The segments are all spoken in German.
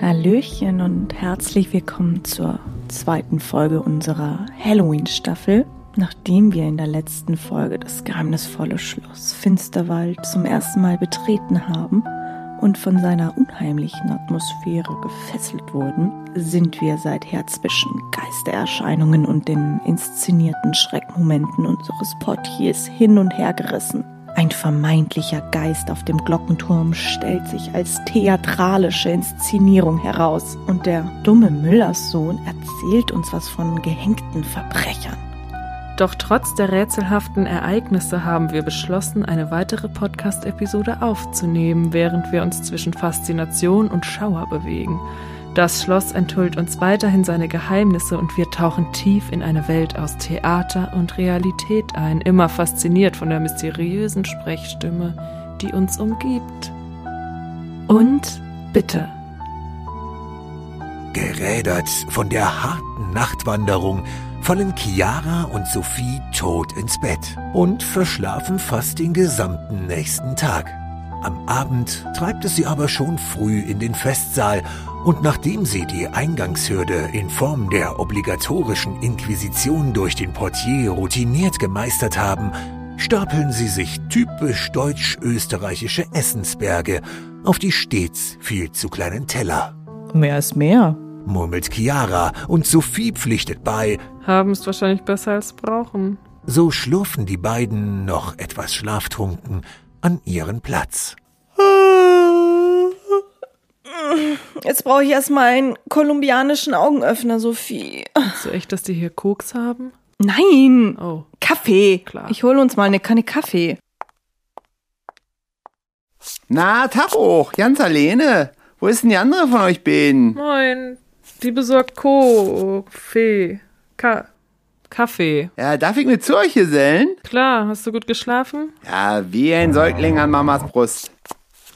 Hallöchen und herzlich willkommen zur zweiten Folge unserer Halloween-Staffel. Nachdem wir in der letzten Folge das geheimnisvolle Schloss Finsterwald zum ersten Mal betreten haben und von seiner unheimlichen Atmosphäre gefesselt wurden, sind wir seither zwischen Geistererscheinungen und den inszenierten Schreckmomenten unseres Portiers hin und her gerissen. Ein vermeintlicher Geist auf dem Glockenturm stellt sich als theatralische Inszenierung heraus und der dumme Müllerssohn erzählt uns was von gehängten Verbrechern. Doch trotz der rätselhaften Ereignisse haben wir beschlossen, eine weitere Podcast-Episode aufzunehmen, während wir uns zwischen Faszination und Schauer bewegen. Das Schloss enthüllt uns weiterhin seine Geheimnisse und wir tauchen tief in eine Welt aus Theater und Realität ein, immer fasziniert von der mysteriösen Sprechstimme, die uns umgibt. Und bitte. Gerädert von der harten Nachtwanderung fallen Chiara und Sophie tot ins Bett und verschlafen fast den gesamten nächsten Tag. Am Abend treibt es sie aber schon früh in den Festsaal und nachdem sie die Eingangshürde in Form der obligatorischen Inquisition durch den Portier routiniert gemeistert haben, stapeln sie sich typisch deutsch-österreichische Essensberge auf die stets viel zu kleinen Teller. Mehr ist mehr, murmelt Chiara und Sophie pflichtet bei. Haben es wahrscheinlich besser als brauchen. So schlurfen die beiden noch etwas schlaftrunken an ihren Platz. Jetzt brauche ich erstmal einen kolumbianischen Augenöffner, Sophie. Meinst du echt, dass die hier Koks haben? Nein! Oh, Kaffee! Klar. Ich hole uns mal eine Kanne Kaffee. Na, Tacho, ganz alleine. Wo ist denn die andere von euch beiden? moin. Die besorgt Kaffee. Ka Kaffee. Ja, darf ich mir zu euch gesellen? Klar, hast du gut geschlafen? Ja, wie ein Säugling an Mamas Brust.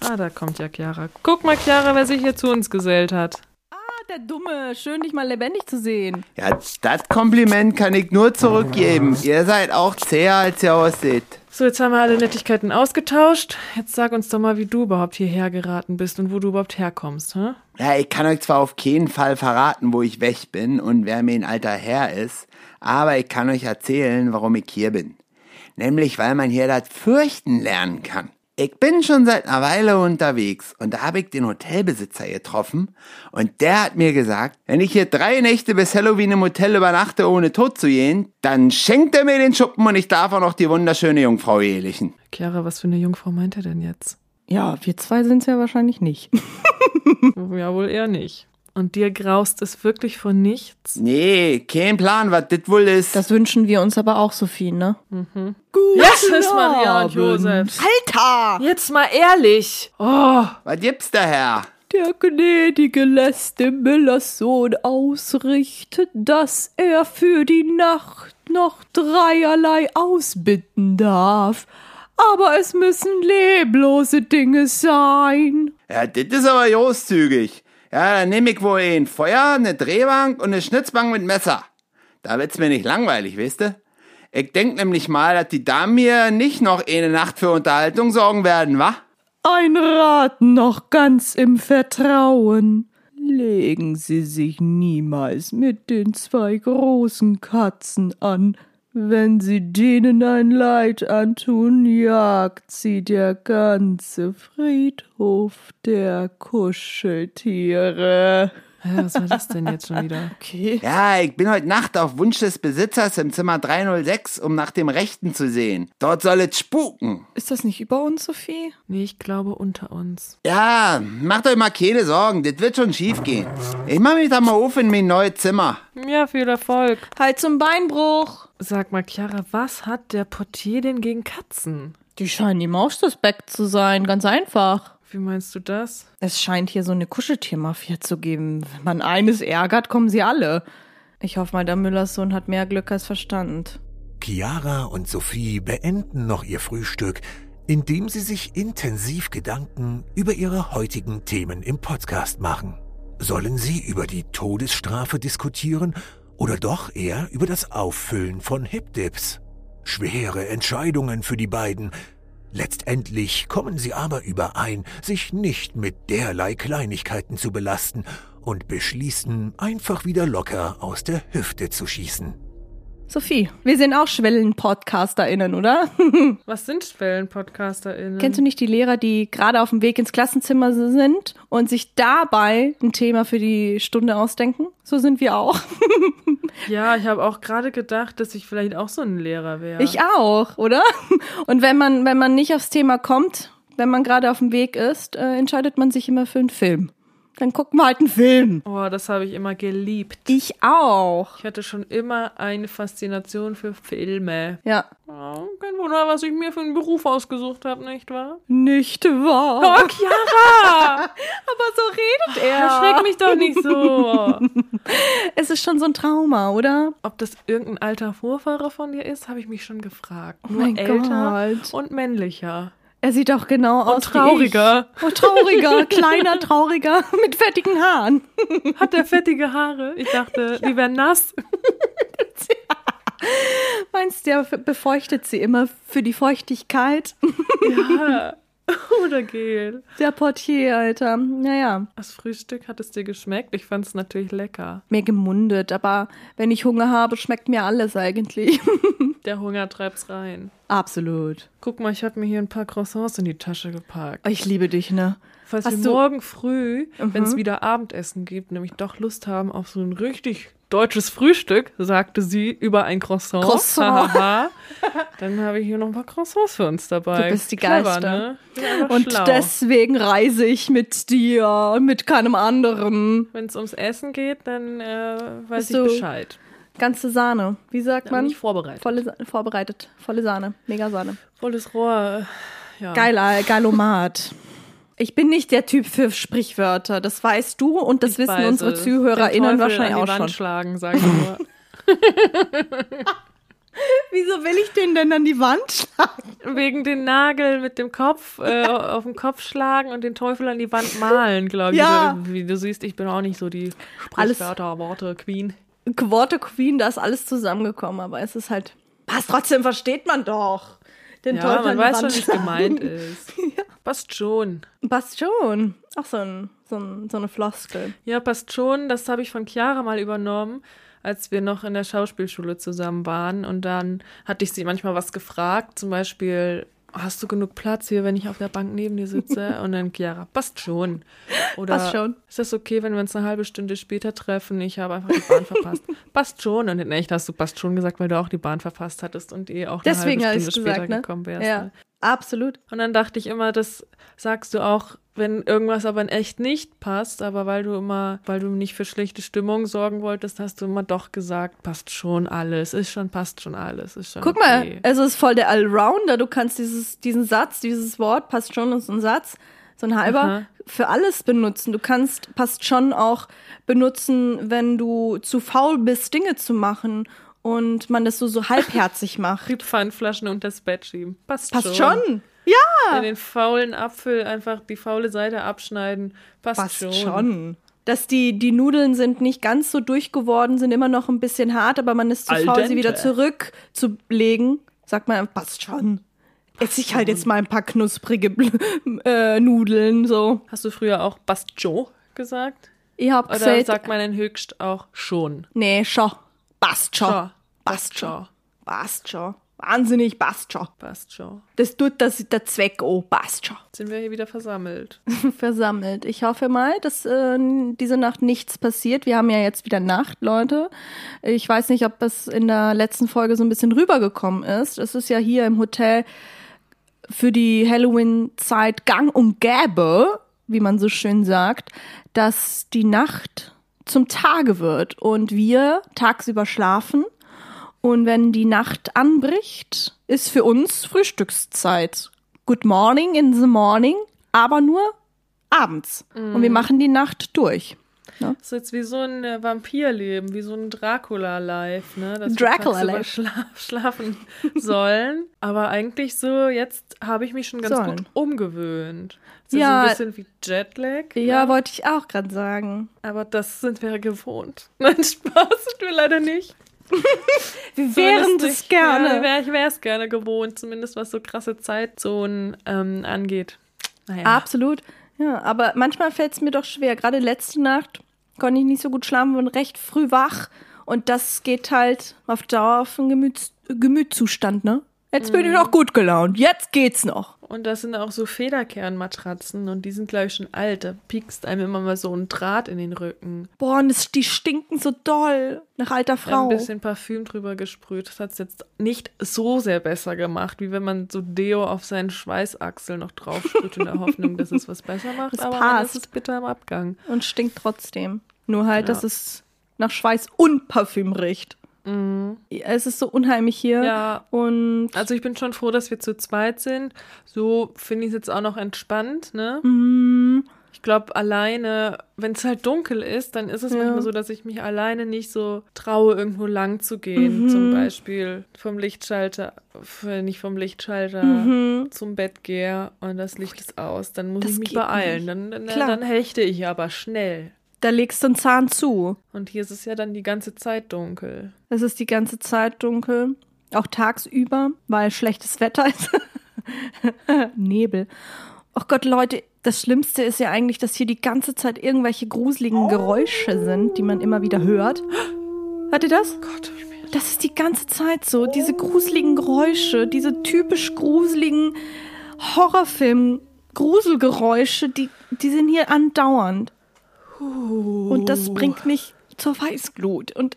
Ah, da kommt ja Chiara. Guck mal, Chiara, wer sich hier zu uns gesellt hat. Ah, der Dumme. Schön, dich mal lebendig zu sehen. Ja, das Kompliment kann ich nur zurückgeben. Ihr seid auch zäher, als ihr aussieht. So, jetzt haben wir alle Nettigkeiten ausgetauscht. Jetzt sag uns doch mal, wie du überhaupt hierher geraten bist und wo du überhaupt herkommst, hä? Ja, ich kann euch zwar auf keinen Fall verraten, wo ich weg bin und wer mir ein alter Herr ist, aber ich kann euch erzählen, warum ich hier bin. Nämlich, weil man hier das Fürchten lernen kann. Ich bin schon seit einer Weile unterwegs und da habe ich den Hotelbesitzer getroffen und der hat mir gesagt, wenn ich hier drei Nächte bis Halloween im Hotel übernachte, ohne tot zu gehen, dann schenkt er mir den Schuppen und ich darf auch noch die wunderschöne Jungfrau ehelichen. Chiara, was für eine Jungfrau meint er denn jetzt? Ja, wir zwei sind es ja wahrscheinlich nicht. ja, wohl eher nicht. Und dir graust es wirklich vor nichts? Nee, kein Plan, was das wohl ist. Das wünschen wir uns aber auch, Sophie, ne? Jesus, Maria und Josef. Alter! Jetzt mal ehrlich. Oh, was gibt's da, Herr? Der Gnädige lässt dem Müllers Sohn ausrichten, dass er für die Nacht noch dreierlei ausbitten darf. Aber es müssen leblose Dinge sein. Ja, das ist aber großzügig. Ja, dann nehme ich wohl ein Feuer, eine Drehbank und eine Schnitzbank mit Messer. Da wird's mir nicht langweilig, weißt du? Ich denk nämlich mal, dass die Damen mir nicht noch eine Nacht für Unterhaltung sorgen werden, wa? Ein Rat noch ganz im Vertrauen. Legen Sie sich niemals mit den zwei großen Katzen an. Wenn Sie denen ein Leid antun, jagt sie der ganze Friedhof der Kuscheltiere. Ja, was war das denn jetzt schon wieder? Okay. Ja, ich bin heute Nacht auf Wunsch des Besitzers im Zimmer 306, um nach dem Rechten zu sehen. Dort soll es spuken. Ist das nicht über uns, Sophie? Nee, ich glaube unter uns. Ja, macht euch mal keine Sorgen, das wird schon schief gehen. Ich mach mich da mal auf in mein neues Zimmer. Ja, viel Erfolg. Halt zum Beinbruch. Sag mal, Chiara, was hat der Portier denn gegen Katzen? Die scheinen ihm aussuspekt zu sein, ganz einfach. Wie meinst du das? Es scheint hier so eine Kuscheltiermafia zu geben. Wenn man eines ärgert, kommen sie alle. Ich hoffe mal, der Müllers Sohn hat mehr Glück als Verstand. Chiara und Sophie beenden noch ihr Frühstück, indem sie sich intensiv Gedanken über ihre heutigen Themen im Podcast machen. Sollen sie über die Todesstrafe diskutieren oder doch eher über das Auffüllen von Hipdips? Schwere Entscheidungen für die beiden. Letztendlich kommen sie aber überein, sich nicht mit derlei Kleinigkeiten zu belasten und beschließen, einfach wieder locker aus der Hüfte zu schießen. Sophie, wir sind auch Schwellen-PodcasterInnen, oder? Was sind Schwellen-PodcasterInnen? Kennst du nicht die Lehrer, die gerade auf dem Weg ins Klassenzimmer sind und sich dabei ein Thema für die Stunde ausdenken? So sind wir auch. ja, ich habe auch gerade gedacht, dass ich vielleicht auch so ein Lehrer wäre. Ich auch, oder? Und wenn man, wenn man nicht aufs Thema kommt, wenn man gerade auf dem Weg ist, äh, entscheidet man sich immer für einen Film. Dann gucken wir halt einen Film. Oh, das habe ich immer geliebt. Ich auch. Ich hatte schon immer eine Faszination für Filme. Ja. Oh, kein Wunder, was ich mir für einen Beruf ausgesucht habe, nicht wahr? Nicht wahr? Oh, Chiara! Aber so redet er. Erschreck mich doch nicht so. es ist schon so ein Trauma, oder? Ob das irgendein alter Vorfahrer von dir ist, habe ich mich schon gefragt. Oh Nur mein älter Gott. und männlicher. Er sieht doch genau aus trauriger. wie ich. Oh, trauriger, kleiner, trauriger, mit fettigen Haaren. Hat der fettige Haare? Ich dachte, die wären nass. Meinst du, der befeuchtet sie immer für die Feuchtigkeit? Ja. Oder Gel. Der Portier, Alter. Naja. Das Frühstück hat es dir geschmeckt? Ich fand es natürlich lecker. Mir gemundet, aber wenn ich Hunger habe, schmeckt mir alles eigentlich. Der Hunger treibt's rein. Absolut. Guck mal, ich habe mir hier ein paar Croissants in die Tasche gepackt. Ich liebe dich, ne? Falls Hast wir du- morgen früh, wenn es Mhm. wieder Abendessen gibt, nämlich doch Lust haben auf so ein richtig deutsches Frühstück, sagte sie über ein Croissant. Croissant. Dann habe ich hier noch ein paar Croissants für uns dabei. Du bist die Clever, Geilste. Ne? Und schlau. deswegen reise ich mit dir, mit keinem anderen. Wenn es ums Essen geht, dann äh, weiß Bist ich Bescheid. Ganze Sahne. Wie sagt bin man? ich vorbereitet. Volle, Sa- vorbereitet. Volle Sahne. Mega Sahne. Volles Rohr. äh, Ja. Geiler, geilomat. Ich bin nicht der Typ für Sprichwörter. Das weißt du und das Ich wissen unsere es. ZuhörerInnen wahrscheinlich an auch die Wand schon. schlagen, sag ich nur. Wieso will ich den denn an die Wand schlagen? Wegen den Nagel mit dem Kopf äh, auf den Kopf schlagen und den Teufel an die Wand malen, glaube ich. Ja. Wie, du, siehst, ich bin auch nicht so die Sprichwörter, Worte, Queen. Worte Queen, da ist alles zusammengekommen, aber es ist halt. Was trotzdem versteht man doch. Den Ja, Teufel man weiß Wand schon, wie es schlagen. gemeint ist. Passt schon. Passt schon. Ach, so, ein, so, ein, so eine Floskel. Ja, passt schon. Das habe ich von Chiara mal übernommen, als wir noch in der Schauspielschule zusammen waren. Und dann hatte ich sie manchmal was gefragt, zum Beispiel, hast du genug Platz hier, wenn ich auf der Bank neben dir sitze? Und dann Chiara, passt schon. Oder Passt schon. ist das okay, wenn wir uns eine halbe Stunde später treffen? Ich habe einfach die Bahn verpasst. passt schon. Und in echt hast du passt schon gesagt, weil du auch die Bahn verpasst hattest und eh auch eine Deswegen halbe Stunde es später gesagt, ne? gekommen wärst. Ja, ne? absolut. Und dann dachte ich immer, das sagst du auch, wenn irgendwas aber in echt nicht passt, aber weil du immer, weil du nicht für schlechte Stimmung sorgen wolltest, hast du immer doch gesagt, passt schon alles, ist schon, passt schon alles, ist schon Guck okay. mal, es ist voll der Allrounder. Du kannst dieses, diesen Satz, dieses Wort, passt schon, ist ein Satz, so ein halber, Aha. für alles benutzen. Du kannst passt schon auch benutzen, wenn du zu faul bist, Dinge zu machen und man das so, so halbherzig macht. Die Pfandflaschen unter das Bett schieben. Passt, Passt schon. schon. Ja, den faulen Apfel einfach die faule Seite abschneiden. Passt, passt schon. schon. Dass die, die Nudeln sind nicht ganz so durchgeworden, sind immer noch ein bisschen hart, aber man ist zu Al faul, sie dente. wieder zurückzulegen. Sagt man, passt schon. Esse ich halt jetzt mal ein paar knusprige äh, Nudeln, so. Hast du früher auch passt schon gesagt? Ich hab Oder gesagt, sagt man in Höchst auch schon? nee, schon. Passt schon. Schon. Wahnsinnig, passt schon. Passt schon. Das tut das, der Zweck, oh, passt schon. Jetzt sind wir hier wieder versammelt. versammelt. Ich hoffe mal, dass äh, diese Nacht nichts passiert. Wir haben ja jetzt wieder Nacht, Leute. Ich weiß nicht, ob das in der letzten Folge so ein bisschen rübergekommen ist. Es ist ja hier im Hotel für die Halloween-Zeit gang und gäbe, wie man so schön sagt, dass die Nacht zum Tage wird und wir tagsüber schlafen. Und wenn die Nacht anbricht, ist für uns Frühstückszeit. Good morning in the morning, aber nur abends. Und wir machen die Nacht durch. Das ist jetzt wie so ein äh, Vampirleben, wie so ein Dracula-Life, ne? Dass Dracula-Life. wir tagsüber schla schlafen sollen. Aber eigentlich so, jetzt habe ich mich schon ganz Sollen. gut umgewöhnt. Das Ja. ist so ein bisschen wie Jetlag. Ja, ne? wollte ich auch gerade sagen. aber das sind wir gewohnt. Nein, Spaß, sind wir leider nicht. Wir wären das gerne. Ja, wär, ich wäre es gerne gewohnt, zumindest was so krasse Zeitzonen ähm, angeht. Naja. Absolut. Ja, aber manchmal fällt es mir doch schwer. Gerade letzte Nacht konnte ich nicht so gut schlafen und recht früh wach. Und das geht halt auf Dauer auf den Gemüts Gemütszustand, ne? Jetzt bin ich noch gut gelaunt. Jetzt geht's noch. Und das sind auch so Federkernmatratzen und die sind, glaube ich, schon alt. Da piekst einem immer mal so ein Draht in den Rücken. Boah, und das, die stinken so doll nach alter Ich habe Frau. ein bisschen Parfüm drüber gesprüht. Das hat es jetzt nicht so sehr besser gemacht, wie wenn man so Deo auf seinen Schweißachsel noch drauf sprüht, in der Hoffnung, dass es was besser macht. Das Aber passt. ist es bitter im Abgang. Und stinkt trotzdem. Nur halt, Ja. dass es nach Schweiß und Parfüm riecht. Es ist so unheimlich hier. Mhm. Ja. Und Also ich bin schon froh, dass wir zu zweit sind. So finde ich es jetzt auch noch entspannt, ne? Mhm. Ich glaube, alleine, wenn es halt dunkel ist, dann ist es Ja. manchmal so, dass ich mich alleine nicht so traue, irgendwo lang zu gehen. Mhm. Zum Beispiel vom Lichtschalter, wenn ich vom Lichtschalter Mhm. zum Bett gehe und das Licht ist aus, dann muss Das ich mich beeilen. nicht. Dann, dann, dann hechte ich aber schnell. Da legst du einen Zahn zu. Und hier ist es ja dann die ganze Zeit dunkel. Es ist die ganze Zeit dunkel. Auch tagsüber, weil schlechtes Wetter ist. Nebel. Ach Gott, Leute, das Schlimmste ist ja eigentlich, dass hier die ganze Zeit irgendwelche gruseligen Geräusche sind, die man immer wieder hört. Hört ihr das? Gott, Das ist die ganze Zeit so. Diese gruseligen Geräusche, diese typisch gruseligen Horrorfilm-Gruselgeräusche, die, die sind hier andauernd. Und das bringt mich zur Weißglut. Und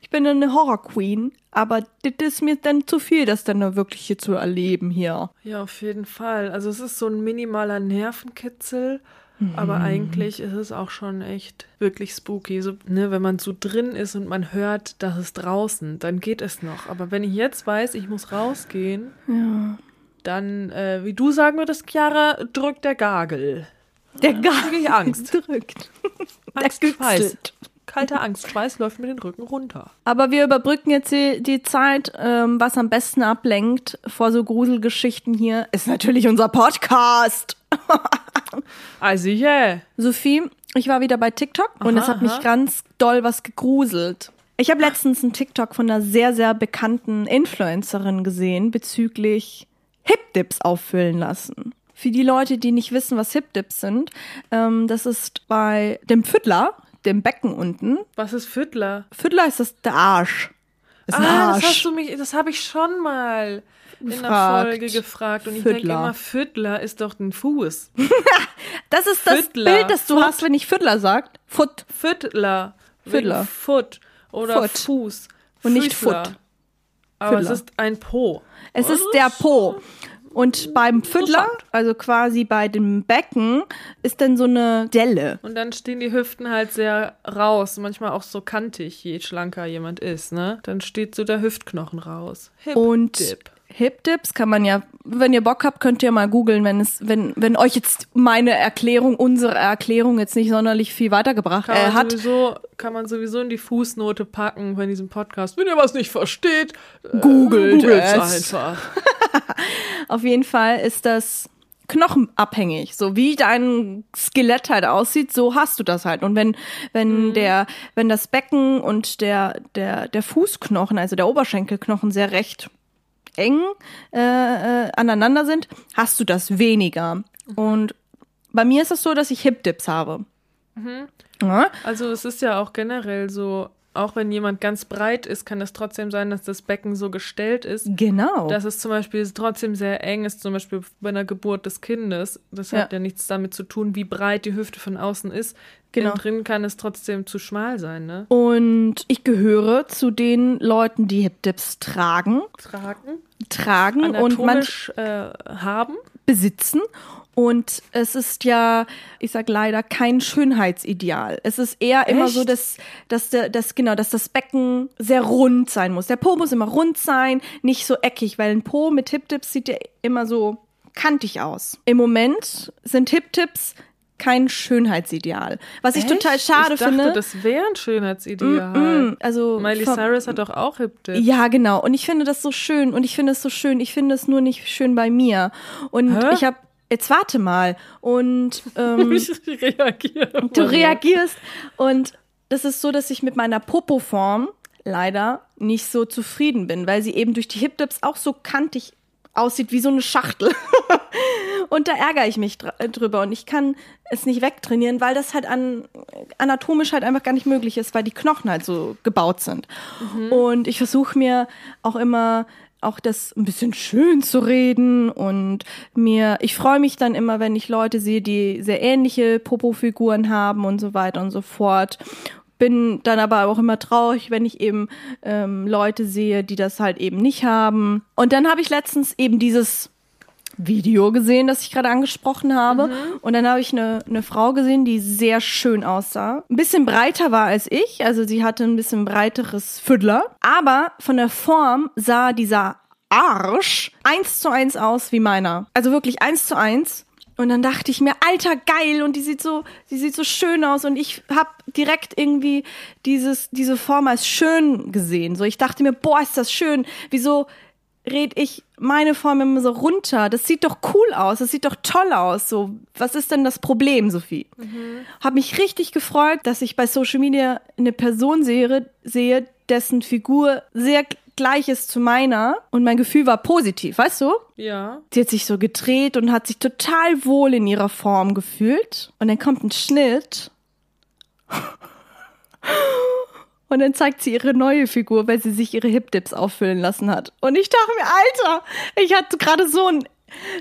ich bin eine Horror-Queen, aber das ist mir dann zu viel, das dann da wirklich hier zu erleben hier. Ja, auf jeden Fall. Also es ist so ein minimaler Nervenkitzel, Mhm. aber eigentlich ist es auch schon echt wirklich spooky. So, ne, wenn man so drin ist und man hört, das ist draußen, dann geht es noch. Aber wenn ich jetzt weiß, ich muss rausgehen, dann, äh, wie du sagen würdest, Chiara, drückt der Gagel. Der gar wirklich Angst. drückt. Der Angstschweiß. Kalter Angstschweiß läuft mir den Rücken runter. Aber wir überbrücken jetzt die, die Zeit, ähm, was am besten ablenkt vor so Gruselgeschichten hier, ist natürlich unser Podcast. Also, yeah. Sophie, ich war wieder bei TikTok und Aha, es hat mich aha. ganz doll was gegruselt. Ich habe letztens einen TikTok von einer sehr, sehr bekannten Influencerin gesehen bezüglich Hip-Dips auffüllen lassen. Für die Leute, die nicht wissen, was Hip-Dips sind, ähm, das ist bei dem Pfüttler, dem Becken unten. Was ist Füttler? Pfüttler ist das der Arsch. Ist Ah, das Arsch. hast du mich, das habe ich schon mal in einer Gefragt. Folge gefragt. Und ich denke Füttler. immer, Füttler ist doch ein Fuß. Das ist das Füttler. Bild, das du Foot. hast, wenn ich Füttler sagt. Foot. Füttler. Füttler. Foot oder Foot. Fuß. Und nicht Füttler. Foot. Aber Füttler. es ist ein Po. Es ist der Po. Und beim Füttler, also quasi bei dem Becken, ist dann so eine Delle. Und dann stehen die Hüften halt sehr raus, manchmal auch so kantig, je schlanker jemand ist, ne? Dann steht so der Hüftknochen raus. Hip Und Dip. Hip-Dips kann man ja, wenn ihr Bock habt, könnt ihr mal googeln, wenn es, wenn, wenn euch jetzt meine Erklärung, unsere Erklärung jetzt nicht sonderlich viel weitergebracht Kann äh, hat. sowieso, kann man sowieso in die Fußnote packen von diesem Podcast. Wenn ihr was nicht versteht, äh, Googelt googelt's es. einfach. Auf jeden Fall ist das knochenabhängig. So wie dein Skelett halt aussieht, so hast du das halt. Und wenn, wenn der, wenn das Becken und der, der, der Fußknochen, also der Oberschenkelknochen sehr recht eng äh, äh, aneinander sind, hast du das weniger. Und bei mir ist es so, dass ich Hip-Dips habe. Ja? Also es ist ja auch generell so, auch wenn jemand ganz breit ist, kann es trotzdem sein, dass das Becken so gestellt ist, Genau. dass es zum Beispiel trotzdem sehr eng ist, zum Beispiel bei einer Geburt des Kindes. Das hat Ja. ja nichts damit zu tun, wie breit die Hüfte von außen ist. Genau. Innen drin kann es trotzdem zu schmal sein, ne? und ich gehöre zu den Leuten, die Hip-Dips tragen, Tragen, tragen und manch äh, haben. besitzen. Und es ist ja, ich sag leider, kein Schönheitsideal. Es ist eher immer Echt? so, dass, dass, der, dass, genau, dass das Becken sehr rund sein muss. Der Po muss immer rund sein, nicht so eckig, weil ein Po mit Hip-Tips sieht ja immer so kantig aus. Im Moment sind Hip-Tips kein Schönheitsideal. Was ich total Echt? schade ich dachte, finde. das wäre ein Schönheitsideal. Mm, also Miley Cyrus hat doch auch Hip Dip. ja, genau. Und ich finde das so schön. Und ich finde es so schön. Ich finde es nur nicht schön bei mir. Und Hä? ich habe jetzt warte mal. Und ähm, Ich reagiere. du reagierst. Und das ist so, dass ich mit meiner Popoform leider nicht so zufrieden bin, weil sie eben durch die Hip-Dips auch so kantig aussieht wie so eine Schachtel. und da ärgere ich mich äh, drüber und ich kann es nicht wegtrainieren, weil das halt an, anatomisch halt einfach gar nicht möglich ist, weil die Knochen halt so gebaut sind. Mhm. Und ich versuche mir auch immer auch das ein bisschen schön zu reden und mir, ich freue mich dann immer, wenn ich Leute sehe, die sehr ähnliche Popo-Figuren haben und so weiter und so fort bin dann aber auch immer traurig, wenn ich eben ähm, Leute sehe, die das halt eben nicht haben. Und dann habe ich letztens eben dieses Video gesehen, das ich gerade angesprochen habe. Mhm. Und dann habe ich eine, eine Frau gesehen, die sehr schön aussah. Ein bisschen breiter war als ich. Also sie hatte ein bisschen breiteres Füdler. Aber von der Form sah dieser Arsch eins zu eins aus wie meiner. Also wirklich eins zu eins. Und dann dachte ich mir, alter geil und die sieht so, die sieht so schön aus und ich habe direkt irgendwie dieses diese Form als schön gesehen. So ich dachte mir, boah, ist das schön. Wieso red ich meine Form immer so runter? Das sieht doch cool aus, das sieht doch toll aus. So, was ist denn das Problem, Sophie? Mhm. Hab mich richtig gefreut, dass ich bei Social Media eine Person sehe, sehe, dessen Figur sehr gleich ist zu meiner und mein Gefühl war positiv, weißt du? Ja. Sie hat sich so gedreht und hat sich total wohl in ihrer Form gefühlt. Und dann kommt ein Schnitt. Und dann zeigt sie ihre neue Figur, weil sie sich ihre Hip-Dips auffüllen lassen hat. Und ich dachte mir, Alter, ich hatte gerade so ein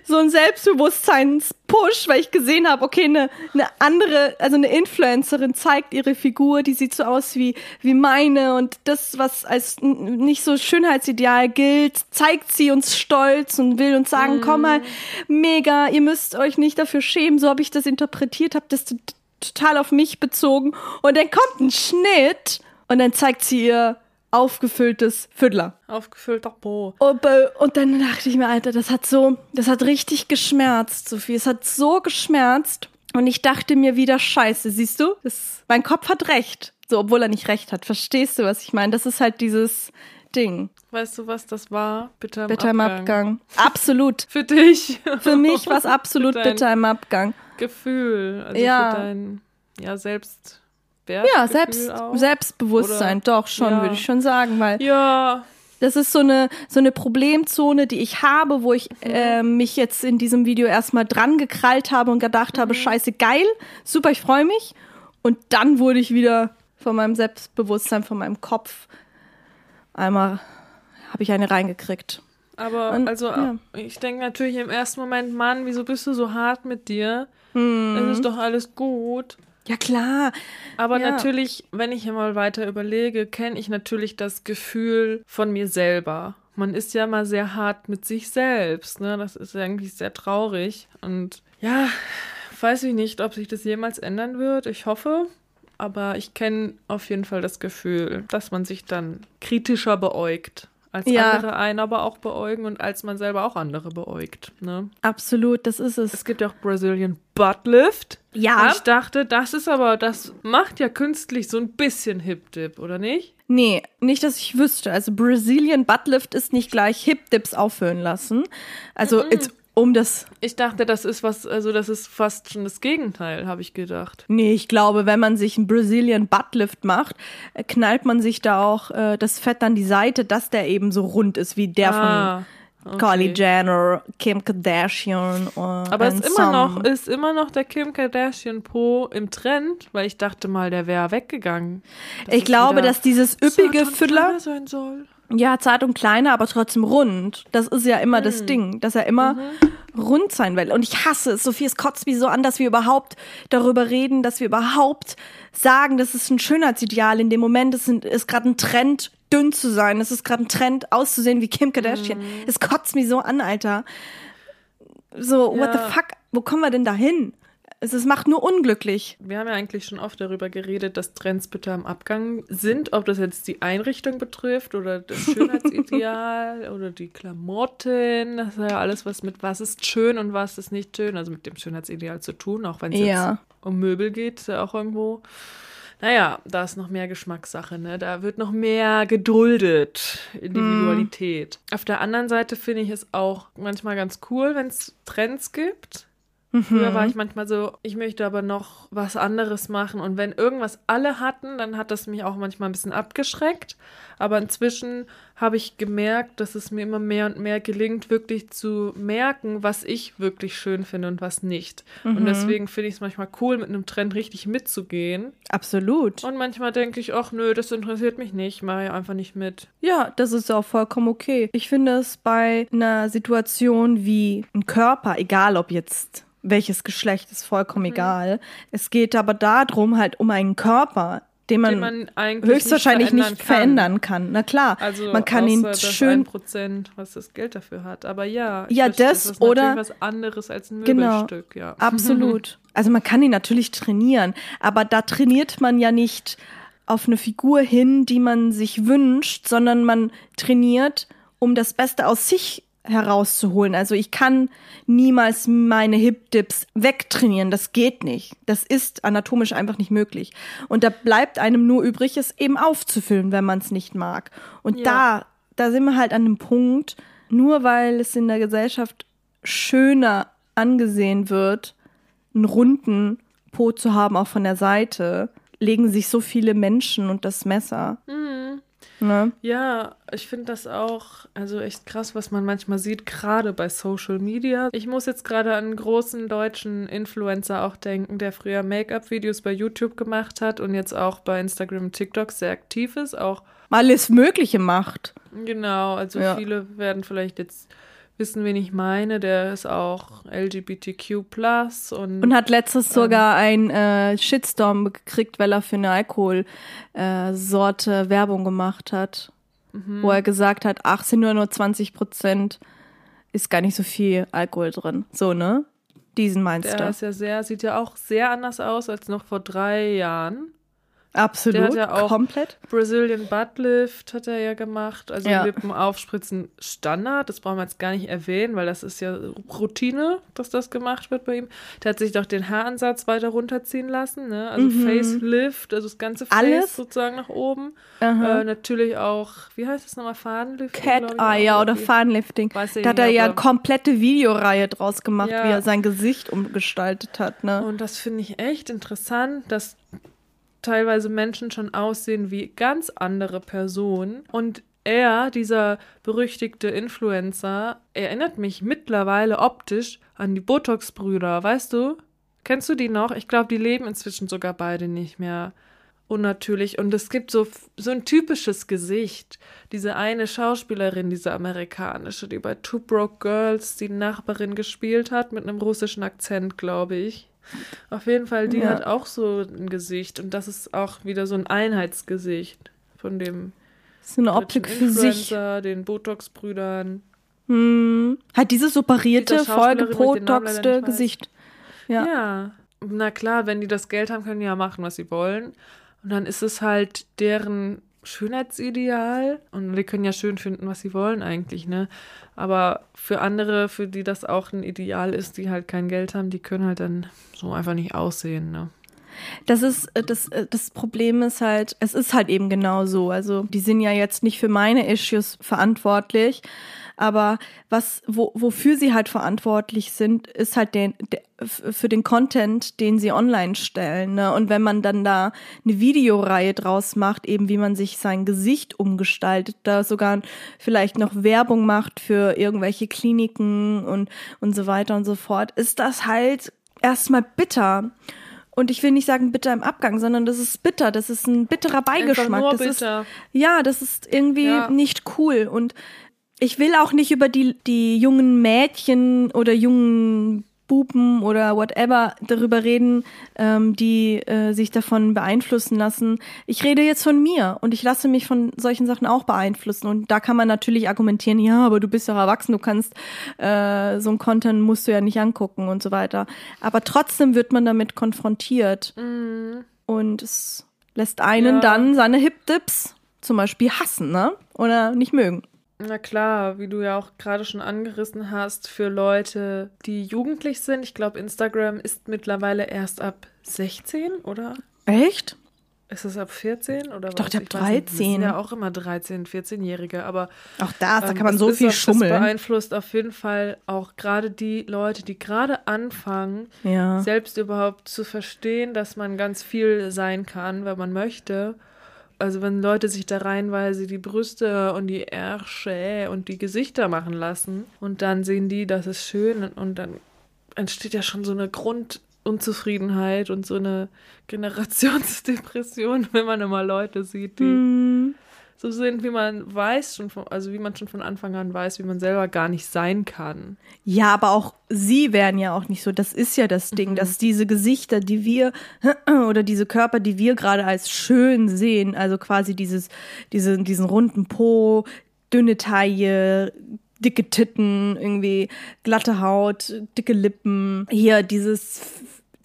so ein Selbstbewusstseinspush, weil ich gesehen habe, okay, eine, eine andere, also eine Influencerin zeigt ihre Figur, die sieht so aus wie, wie meine und das, was als nicht so Schönheitsideal gilt, zeigt sie uns stolz und will uns sagen, mm. komm mal, mega, ihr müsst euch nicht dafür schämen, so habe ich das interpretiert, habe das total auf mich bezogen und dann kommt ein Schnitt und dann zeigt sie ihr aufgefülltes Füdler. Aufgefüllter Po. Und, und, dann dachte ich mir, Alter, das hat so, das hat richtig geschmerzt, Sophie. Es hat so geschmerzt. Und ich dachte mir wieder, scheiße, siehst du? Das, mein Kopf hat recht. So, obwohl er nicht recht hat. Verstehst du, was ich meine? Das ist halt dieses Ding. Weißt du, was das war? Bitter im bitter Abgang. Im Abgang. Absolut. für dich. Für mich war es absolut bitter im Abgang. Gefühl. Also ja. für dein, ja, selbst ja, Selbst, Selbstbewusstsein, Oder? doch schon, ja. würde ich schon sagen, weil ja. das ist so eine, so eine Problemzone, die ich habe, wo ich mhm. äh, mich jetzt in diesem Video erstmal dran gekrallt habe und gedacht mhm. habe, scheiße, geil, super, ich freue mich. Und dann wurde ich wieder von meinem Selbstbewusstsein, von meinem Kopf einmal, habe ich eine reingekriegt. Aber und, also ja. ich denke natürlich im ersten Moment, Mann, wieso bist du so hart mit dir? Mhm. Es ist doch alles gut. Ja, klar. Aber ja. natürlich, wenn ich mal weiter überlege, kenne ich natürlich das Gefühl von mir selber. Man ist ja mal sehr hart mit sich selbst, ne? Das ist eigentlich sehr traurig. Und ja, weiß ich nicht, ob sich das jemals ändern wird. Ich hoffe. Aber ich kenne auf jeden Fall das Gefühl, dass man sich dann kritischer beäugt als ja. andere einen aber auch beäugen und als man selber auch andere beäugt. Ne? Absolut, das ist es. Es gibt ja auch Brazilian Buttlift. Ja. Und ich dachte, das ist aber, das macht ja künstlich so ein bisschen Hip-Dip, oder nicht? Nee, nicht, dass ich wüsste. Also Brazilian Buttlift ist nicht gleich Hip-Dips auffüllen lassen. Also mm -mm um das. Ich dachte, das ist was, also das ist fast schon das Gegenteil, habe ich gedacht. Nee, ich glaube, wenn man sich einen Brazilian Buttlift macht, äh, knallt man sich da auch äh, das Fett an die Seite, dass der eben so rund ist wie der ah, von okay. Kylie Jenner, Kim Kardashian. Uh, Aber ist immer noch, ist immer noch der Kim Kardashian Po im Trend, weil ich dachte mal, der wäre weggegangen. Ich glaube, dass dieses üppige Füller sein soll. Ja, zart und kleiner, aber trotzdem rund. Das ist ja immer mhm. das Ding, dass er immer mhm. rund sein will. Und ich hasse es. Sophie, es kotzt mich so an, dass wir überhaupt darüber reden, dass wir überhaupt sagen, das ist ein Schönheitsideal. In dem Moment ist, ist gerade ein Trend, dünn zu sein. Es ist gerade ein Trend, auszusehen wie Kim Kardashian. Mhm. Es kotzt mich so an, Alter. So, ja. what the fuck? Wo kommen wir denn da hin? Es, macht nur unglücklich. Wir haben ja eigentlich schon oft darüber geredet, dass Trends bitte am Abgang sind, ob das jetzt die Einrichtung betrifft oder das Schönheitsideal oder die Klamotten. Das ist ja alles, was mit was ist schön und was ist nicht schön, also mit dem Schönheitsideal zu tun, auch wenn es ja. jetzt um Möbel geht, ist ja auch irgendwo. Naja, da ist noch mehr Geschmackssache, ne? Da wird noch mehr geduldet, Individualität. Mm. Auf der anderen Seite finde ich es auch manchmal ganz cool, wenn es Trends gibt Früher war ich manchmal so, ich möchte aber noch was anderes machen. Und wenn irgendwas alle hatten, dann hat das mich auch manchmal ein bisschen abgeschreckt. Aber inzwischen habe ich gemerkt, dass es mir immer mehr und mehr gelingt, wirklich zu merken, was ich wirklich schön finde und was nicht. Und deswegen finde ich es manchmal cool, mit einem Trend richtig mitzugehen. Absolut. Und manchmal denke ich, ach nö, das interessiert mich nicht, mache ich einfach nicht mit. Ja, das ist auch vollkommen okay. Ich finde es bei einer Situation wie ein Körper, egal ob jetzt welches Geschlecht, ist vollkommen egal. Es geht aber darum, halt um einen Körper, den man, Den man höchstwahrscheinlich nicht nicht verändern verändern kann. Na klar, Also man kann ihn außer das schön 1%, was das Geld dafür hat. Aber ja, Ja, verstehe, das ist oder- was anderes als ein Genau. Möbelstück, ja. Absolut. Also man kann ihn natürlich trainieren, aber da trainiert man ja nicht auf eine Figur hin, die man sich wünscht, sondern man trainiert, um das Beste aus sich herauszuholen. Also ich kann niemals meine Hip-Dips wegtrainieren. Das geht nicht. Das ist anatomisch einfach nicht möglich. Und da bleibt einem nur übrig, es eben aufzufüllen, wenn man es nicht mag. Und Ja. da, da sind wir halt an dem Punkt, nur weil es in der Gesellschaft schöner angesehen wird, einen runden Po zu haben, auch von der Seite, legen sich so viele Menschen und das Messer. Ne? Ja, ich finde das auch, also echt krass, was man manchmal sieht, gerade bei Social Media. Ich muss jetzt gerade an einen großen deutschen Influencer auch denken, der früher Make-up-Videos bei YouTube gemacht hat und jetzt auch bei Instagram und TikTok sehr aktiv ist. Auch Alles Mögliche macht. Genau, also Ja. viele werden vielleicht jetzt wissen, wen ich meine. Der ist auch LGBTQ und, Und hat letztes sogar einen äh, Shitstorm gekriegt, weil er für eine Alkoholsorte äh, Werbung gemacht hat. Wo er gesagt hat, ach, sind nur nur 20 Prozent, ist gar nicht so viel Alkohol drin. So, ne? Diesen meinst der du? ist ja sehr, sieht ja auch sehr anders aus als noch vor drei Jahren. Absolut, der hat ja auch- komplett. Brazilian Butt Lift hat er ja gemacht, also Ja. Lippen aufspritzen Standard, das brauchen wir jetzt gar nicht erwähnen, weil das ist ja Routine, dass das gemacht wird bei ihm. Der hat sich doch den Haaransatz weiter runterziehen lassen, ne? Also Facelift, also das ganze Face Mhm. Alles? sozusagen nach oben. Äh, natürlich auch, wie heißt das nochmal, Fadenlift? Cat Eye, ja, oder ich Da hat er ja eine komplette Videoreihe draus gemacht, Ja. wie er sein Gesicht umgestaltet hat, ne? Und das finde ich echt interessant, dass teilweise Menschen schon aussehen wie ganz andere Personen. Und er, dieser berüchtigte Influencer, erinnert mich mittlerweile optisch an die Botox-Brüder, weißt du? Kennst du die noch? Ich glaube, die leben inzwischen sogar beide nicht mehr. Unnatürlich. Und es gibt so, so ein typisches Gesicht. Diese eine Schauspielerin, diese amerikanische, die bei Two Broke Girls die Nachbarin gespielt hat, mit einem russischen Akzent, glaube ich. Auf jeden Fall, die Ja. hat auch so ein Gesicht. Und das ist auch wieder so ein Einheitsgesicht von dem Das ist eine Optik für sich. Den Botox-Brüdern. Hm. Hat dieses operierte, weiß. Gesicht. Ja. Ja. Na klar, wenn die das Geld haben, können die ja machen, was sie wollen. Und dann ist es halt deren Schönheitsideal. Und die können ja schön finden, was sie wollen eigentlich, ne? Aber für andere, für die das auch ein Ideal ist, die halt kein Geld haben, die können halt dann so einfach nicht aussehen, ne? Das ist, äh, das, äh, das Problem ist halt, es ist halt eben genau so. Also, die sind ja jetzt nicht für meine Issues verantwortlich, aber was, wo, wofür sie halt verantwortlich sind, ist halt den, für den Content, den sie online stellen. Ne? Und wenn man dann da eine Videoreihe draus macht, eben wie man sich sein Gesicht umgestaltet, da sogar vielleicht noch Werbung macht für irgendwelche Kliniken und, und so weiter und so fort, ist das halt erstmal bitter. Und ich will nicht sagen bitter im Abgang, sondern das ist bitter. Das ist ein bitterer Beigeschmack. nur das bitter. ist ja, das ist irgendwie Ja. nicht cool. Und ich will auch nicht über die die jungen Mädchen oder jungen Buben oder whatever darüber reden, ähm, die äh, sich davon beeinflussen lassen. Ich rede jetzt von mir und ich lasse mich von solchen Sachen auch beeinflussen. Und da kann man natürlich argumentieren, ja, aber du bist doch erwachsen, du kannst äh, so ein Content musst du ja nicht angucken und so weiter. Aber trotzdem wird man damit konfrontiert. Und es lässt einen Ja. dann seine Hip-Dips zum Beispiel hassen, ne? Oder nicht mögen. Na klar, wie du ja auch gerade schon angerissen hast, für Leute, die jugendlich sind. Ich glaube, Instagram ist mittlerweile erst ab 16, oder? Echt? Ist das ab 14 oder Ich dachte, ab weiß nicht. Das 13. sind ja auch immer 13, 14-Jährige, aber Auch da, da ähm, kann man es so viel Das schummeln. beeinflusst auf jeden Fall auch gerade die Leute, die gerade anfangen, Ja. selbst überhaupt zu verstehen, dass man ganz viel sein kann, wenn man möchte. Also wenn Leute sich da reihenweise die Brüste und die Ärsche und die Gesichter machen lassen und dann sehen die, das ist schön und, dann entsteht ja schon so eine Grundunzufriedenheit und so eine Generationsdepression, wenn man immer Leute sieht, die Hm. So sind, wie man weiß, schon von, also wie man schon von Anfang an weiß, wie man selber gar nicht sein kann. Ja, aber auch sie werden ja auch nicht so. Das ist ja das Ding, dass diese Gesichter, die wir oder diese Körper, die wir gerade als schön sehen, also quasi dieses, diese, diesen runden Po, dünne Taille, dicke Titten, irgendwie glatte Haut, dicke Lippen, hier dieses,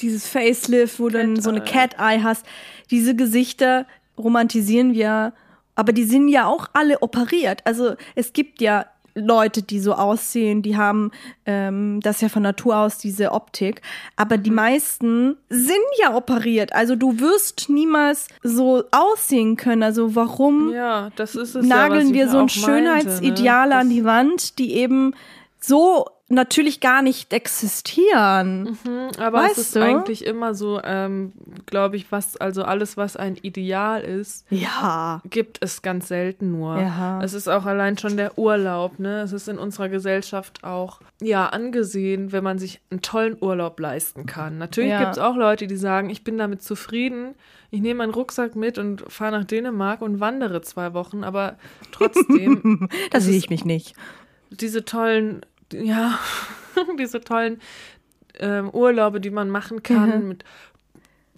dieses Facelift, wo du dann so eine Cat-Eye. Cat-Eye hast. Diese Gesichter romantisieren wir, aber die sind ja auch alle operiert. Also es gibt ja Leute, die so aussehen, die haben ähm, das ja von Natur aus, diese Optik. Aber die meisten sind ja operiert. Also du wirst niemals so aussehen können. Also warum Ja, das ist es nageln ja, wir so ein Schönheitsideal meinte, an ne? die Wand, die eben so natürlich gar nicht existieren. Das, aber Weißt es ist du? eigentlich immer so, ähm, glaube ich, was, also alles, was ein Ideal ist, Ja. gibt es ganz selten nur. Ja. Es ist auch allein schon der Urlaub, ne? Es ist in unserer Gesellschaft auch ja angesehen, wenn man sich einen tollen Urlaub leisten kann. Natürlich Ja. gibt es auch Leute, die sagen, ich bin damit zufrieden, ich nehme meinen Rucksack mit und fahre nach Dänemark und wandere zwei Wochen, aber trotzdem Da sehe ich mich nicht. diese tollen, ja, diese tollen ähm, Urlaube, die man machen kann Mhm. mit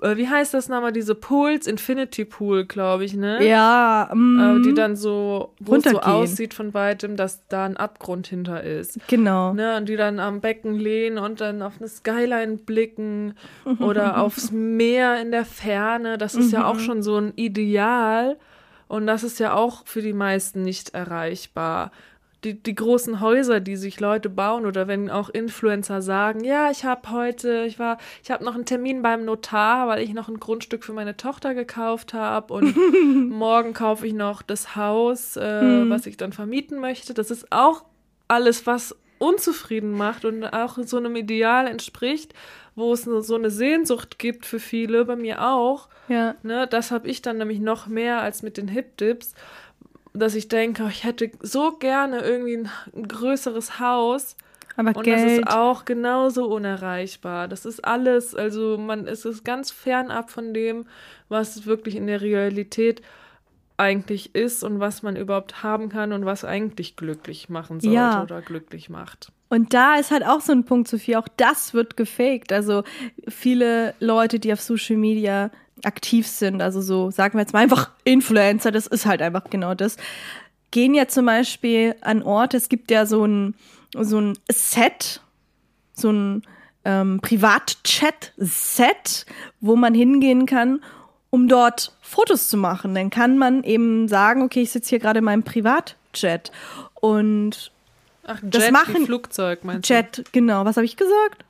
äh, wie heißt das nochmal, diese Pools, Infinity Pool, glaube ich, ne? Ja, Äh, mm, die dann so, wo es so aussieht von weitem, dass da ein Abgrund hinter ist. genau. Ne, und die dann am Becken lehnen und dann auf eine Skyline blicken oder aufs Meer in der Ferne. Das ist ja auch schon so ein Ideal. Und das ist ja auch für die meisten nicht erreichbar. Die, die großen Häuser, die sich Leute bauen oder wenn auch Influencer sagen, ja, ich habe heute, ich war, ich habe noch einen Termin beim Notar, weil ich noch ein Grundstück für meine Tochter gekauft habe und morgen kaufe ich noch das Haus, äh, was ich dann vermieten möchte. Das ist auch alles, was unzufrieden macht und auch so einem Ideal entspricht, wo es so so eine Sehnsucht gibt für viele, bei mir auch. Ja. Ne, das habe ich dann nämlich noch mehr als mit den Hip-Dips, dass ich denke, ich hätte so gerne irgendwie ein, ein größeres Haus. Aber Und das Geld. ist auch genauso unerreichbar. Das ist alles, also man es ist ganz fernab von dem, was wirklich in der Realität eigentlich ist und was man überhaupt haben kann und was eigentlich glücklich machen sollte Ja. oder glücklich macht. Und da ist halt auch so ein Punkt, Sophie, auch das wird gefaked. Also viele Leute, die auf Social Media aktiv sind, also so, sagen wir jetzt mal einfach Influencer, das ist halt einfach genau das, gehen ja zum Beispiel an Orte, es gibt ja so ein, so ein Set, so ein ähm, Privatchat-Set, wo man hingehen kann, um dort Fotos zu machen. Dann kann man eben sagen, okay, ich sitze hier gerade in meinem Privatchat und Ach, Das Jet, machen- wie Flugzeug meinst Chat, genau, was habe ich gesagt?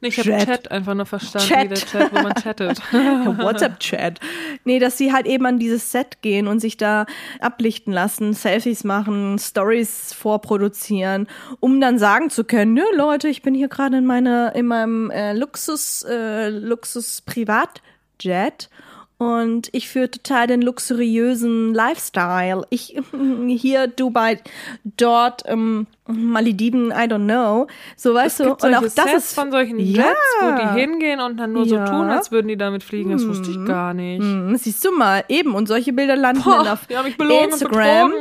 Nee, ich habe. Chat einfach nur verstanden, Chat. wie der Chat, wo man chattet. WhatsApp-Chat. Nee, dass sie halt eben an dieses Set gehen und sich da ablichten lassen, Selfies machen, Stories vorproduzieren, um dann sagen zu können, nö, Leute, ich bin hier gerade in meiner, in meinem äh, Luxus, äh, Luxus-Privatjet und ich führe total den luxuriösen Lifestyle. Ich hier Dubai, dort ähm, Malediven, I don't know. So weißt du, und auch das Sets ist von solchen Ja. Jets, wo die hingehen und dann nur so Ja. tun, als würden die damit fliegen. Das wusste ich gar nicht. Hm, siehst du mal, eben. Und solche Bilder landen Boah, dann auf Instagram.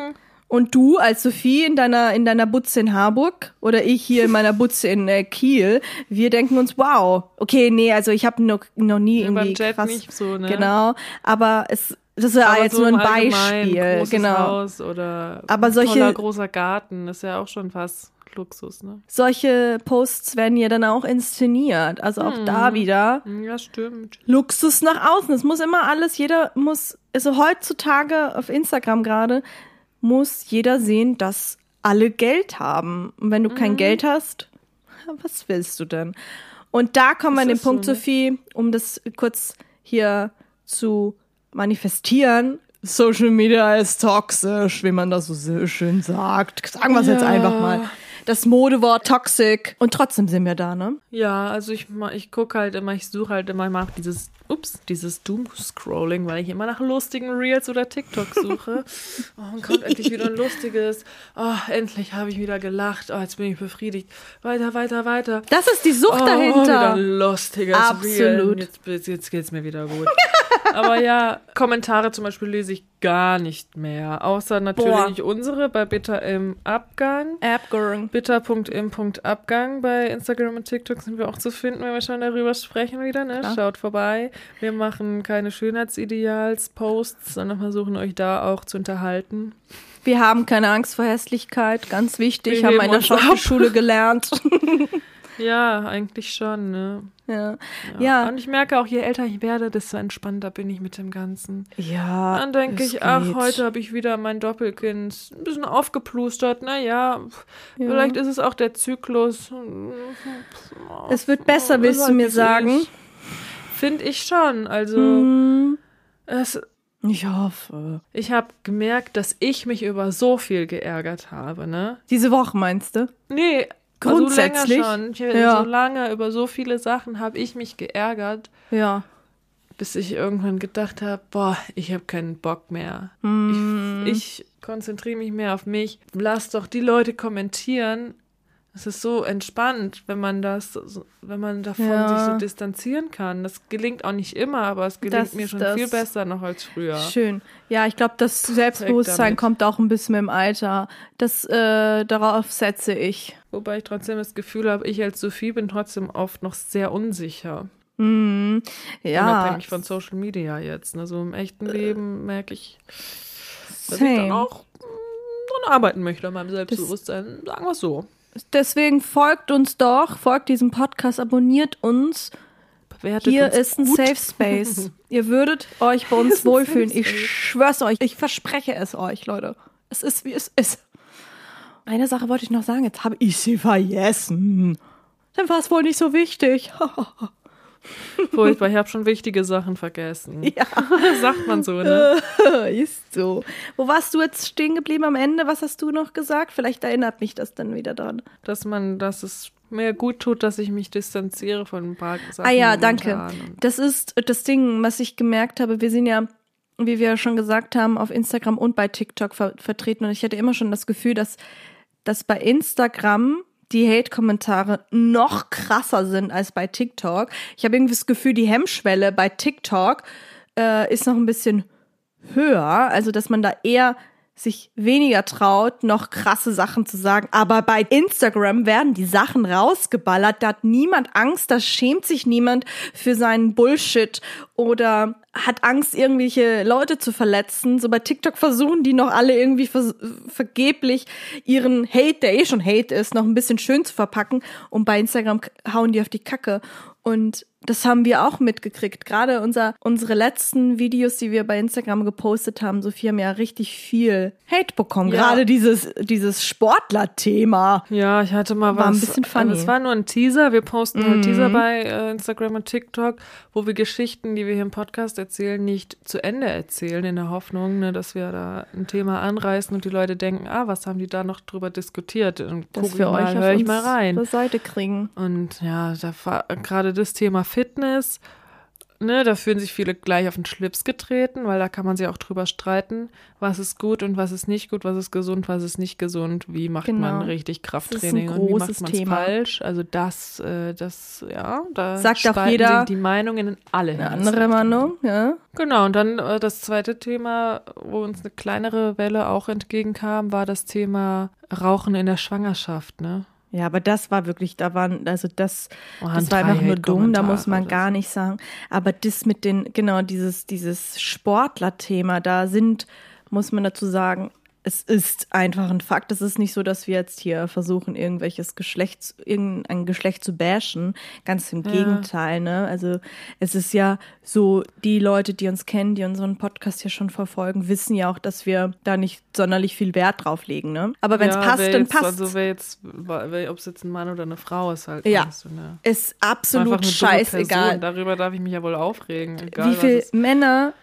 Und du als Sophie in deiner, in deiner Butze in Harburg oder ich hier in meiner Butze in äh, Kiel, wir denken uns, wow, okay, nee, also ich habe noch, noch nie Ja, irgendwie beim Jet krass, nicht so, ne? Genau, aber es, das ist ja jetzt so nur ein Beispiel, genau. Haus oder Aber ein solche- toller großer Garten ist ja auch schon fast Luxus, ne? Solche Posts werden ja dann auch inszeniert, also auch Hm. da wieder Ja, stimmt. Luxus nach außen. Es muss immer alles, jeder muss, also heutzutage auf Instagram gerade, muss jeder sehen, dass alle Geld haben. Und wenn du Mhm. kein Geld hast, was willst du denn? Und da kommen wir an den so, Punkt, ne? Sophie, um das kurz hier zu manifestieren, Social Media ist toxisch, wie man das so schön sagt. Sagen wir es jetzt Ja. einfach mal. Das Modewort toxic. Und trotzdem sind wir da, ne? Ja, also ich, ich gucke halt immer, ich suche halt immer, ich mache dieses, ups, dieses Doom-Scrolling, weil ich immer nach lustigen Reels oder TikTok suche. Oh, und kommt endlich wieder ein lustiges. Oh, endlich habe ich wieder gelacht. Oh, jetzt bin ich befriedigt. Weiter, weiter, weiter. Das ist die Sucht Oh, dahinter. wieder ein lustiges Absolut. Reel. Jetzt, jetzt geht's mir wieder gut. Aber ja, Kommentare zum Beispiel lese ich gar nicht mehr. Außer natürlich unsere bei Bitter im Abgang. Appgirl. Bitter.im.abgang bei Instagram und TikTok sind wir auch zu finden, wenn wir schon darüber sprechen wieder, ne? Klar. Schaut vorbei. Wir machen keine Schönheitsideals-Posts, sondern versuchen euch da auch zu unterhalten. Wir haben keine Angst vor Hässlichkeit, ganz wichtig, Wir haben in der. Schauspielschule gelernt. Ja, eigentlich schon, ne? ja. Ja. Ja. Und ich merke auch, je älter ich werde, desto entspannter bin ich mit dem Ganzen. Ja. Dann denke ich, ach, geht. heute habe ich wieder mein Doppelkind ein bisschen aufgeplustert. Naja, Ja. vielleicht ist es auch der Zyklus. Es wird besser, willst du mir sagen? ich. Finde ich schon. Also, Hm, es, ich hoffe. ich habe gemerkt, dass ich mich über so viel geärgert habe, ne? Diese Woche meinst du? Nee, Grundsätzlich? Also länger schon. Ich, Ja. So lange über so viele Sachen habe ich mich geärgert, Ja. bis ich irgendwann gedacht habe, boah, ich habe keinen Bock mehr. Hm. Ich, ich konzentriere mich mehr auf mich. Lass doch die Leute kommentieren. Es ist so entspannt, wenn man das, wenn man davon Ja. sich so distanzieren kann. Das gelingt auch nicht immer, aber es gelingt Das mir schon viel besser noch als früher. Schön. Ja, ich glaube, das Selbstbewusstsein kommt auch ein bisschen mit dem Alter. Das, äh, darauf setze ich. Wobei ich trotzdem das Gefühl habe, ich als Sophie bin trotzdem oft noch sehr unsicher. Hm. Ja. Unabhängig von Social Media jetzt. Ne? So im echten Leben merke ich, dass ich dann Same. auch mm, dran arbeiten möchte an meinem Selbstbewusstsein. Sagen wir es so. Deswegen folgt uns doch, folgt diesem Podcast, abonniert uns. Bewertet Hier uns ist ein gut. Safe Space. Ihr würdet euch bei uns wohlfühlen. Ich schwör's euch. Ich verspreche es euch, Leute. Es ist, wie es ist. Eine Sache wollte ich noch sagen. Jetzt habe ich sie vergessen. Dann war es wohl nicht so wichtig. Furchtbar, ich habe schon wichtige Sachen vergessen. ja, Sagt man so, ne? ist so. Wo warst du jetzt stehen geblieben am Ende? Was hast du noch gesagt? Vielleicht erinnert mich das dann wieder dran. Dass man, dass es mir gut tut, dass ich mich distanziere von ein paar Sachen. Ah ja, danke. Das ist das Ding, was ich gemerkt habe. Wir sind ja, wie wir schon gesagt haben, auf Instagram und bei TikTok ver vertreten. Und ich hatte immer schon das Gefühl, dass, dass bei Instagram die Hate-Kommentare noch krasser sind als bei TikTok. Ich habe irgendwie das Gefühl, die Hemmschwelle bei TikTok äh, ist noch ein bisschen höher. Also, dass man da eher sich weniger traut, noch krasse Sachen zu sagen. Aber bei Instagram werden die Sachen rausgeballert. Da hat niemand Angst, da schämt sich niemand für seinen Bullshit oder hat Angst, irgendwelche Leute zu verletzen. So bei TikTok versuchen die noch alle irgendwie vers vergeblich ihren Hate, der eh schon Hate ist, noch ein bisschen schön zu verpacken. Und bei Instagram hauen die auf die Kacke. Und das haben wir auch mitgekriegt. Gerade unser, unsere letzten Videos, die wir bei Instagram gepostet haben, Sophie haben ja richtig viel Hate bekommen. Ja. Gerade dieses, dieses Sportler-Thema. Ja, ich hatte mal War ein was. bisschen funny. Es war nur ein Teaser. Wir posten halt Mhm. Teaser bei äh, Instagram und TikTok, wo wir Geschichten, die wir hier im Podcast erzählen, nicht zu Ende erzählen, in der Hoffnung, ne, dass wir da ein Thema anreißen und die Leute denken, ah, was haben die da noch drüber diskutiert? Und Dass ich wir mal, euch hör auf ich mal rein. Seite kriegen. Und ja, da war gerade das Thema Fitness, ne, da fühlen sich viele gleich auf den Schlips getreten, weil da kann man sich auch drüber streiten, was ist gut und was ist nicht gut, was ist gesund, was ist nicht gesund, wie macht Genau. man richtig Krafttraining Das ist ein und wie großes macht man Thema. falsch. Also das, äh, das, ja, da Sagt auch jeder sich die Meinungen in alle Eine andere Meinung, ja. Genau, und dann äh, das zweite Thema, wo uns eine kleinere Welle auch entgegenkam, war das Thema Rauchen in der Schwangerschaft, ne? Ja, aber das war wirklich, da waren, also das, Waren das war einfach nur dumm, da muss man Hate-Kommentare gar nicht sagen. Aber das mit den, genau, dieses, dieses Sportler-Thema, da sind, muss man dazu sagen, es ist einfach ein Fakt. Es ist nicht so, dass wir jetzt hier versuchen, irgendwelches Geschlecht, irgendein Geschlecht zu bashen. Ganz im Ja. Gegenteil, ne? Also es ist ja so, die Leute, die uns kennen, die unseren Podcast hier schon verfolgen, wissen ja auch, dass wir da nicht sonderlich viel Wert drauf legen, ne? Aber wenn es Ja, passt, dann jetzt, passt Also wer jetzt, ob es jetzt ein Mann oder eine Frau ist halt. Ja. weißt du, ne? Ist absolut eine scheißegal. Darüber darf ich mich ja wohl aufregen. Egal, Wie viele Männer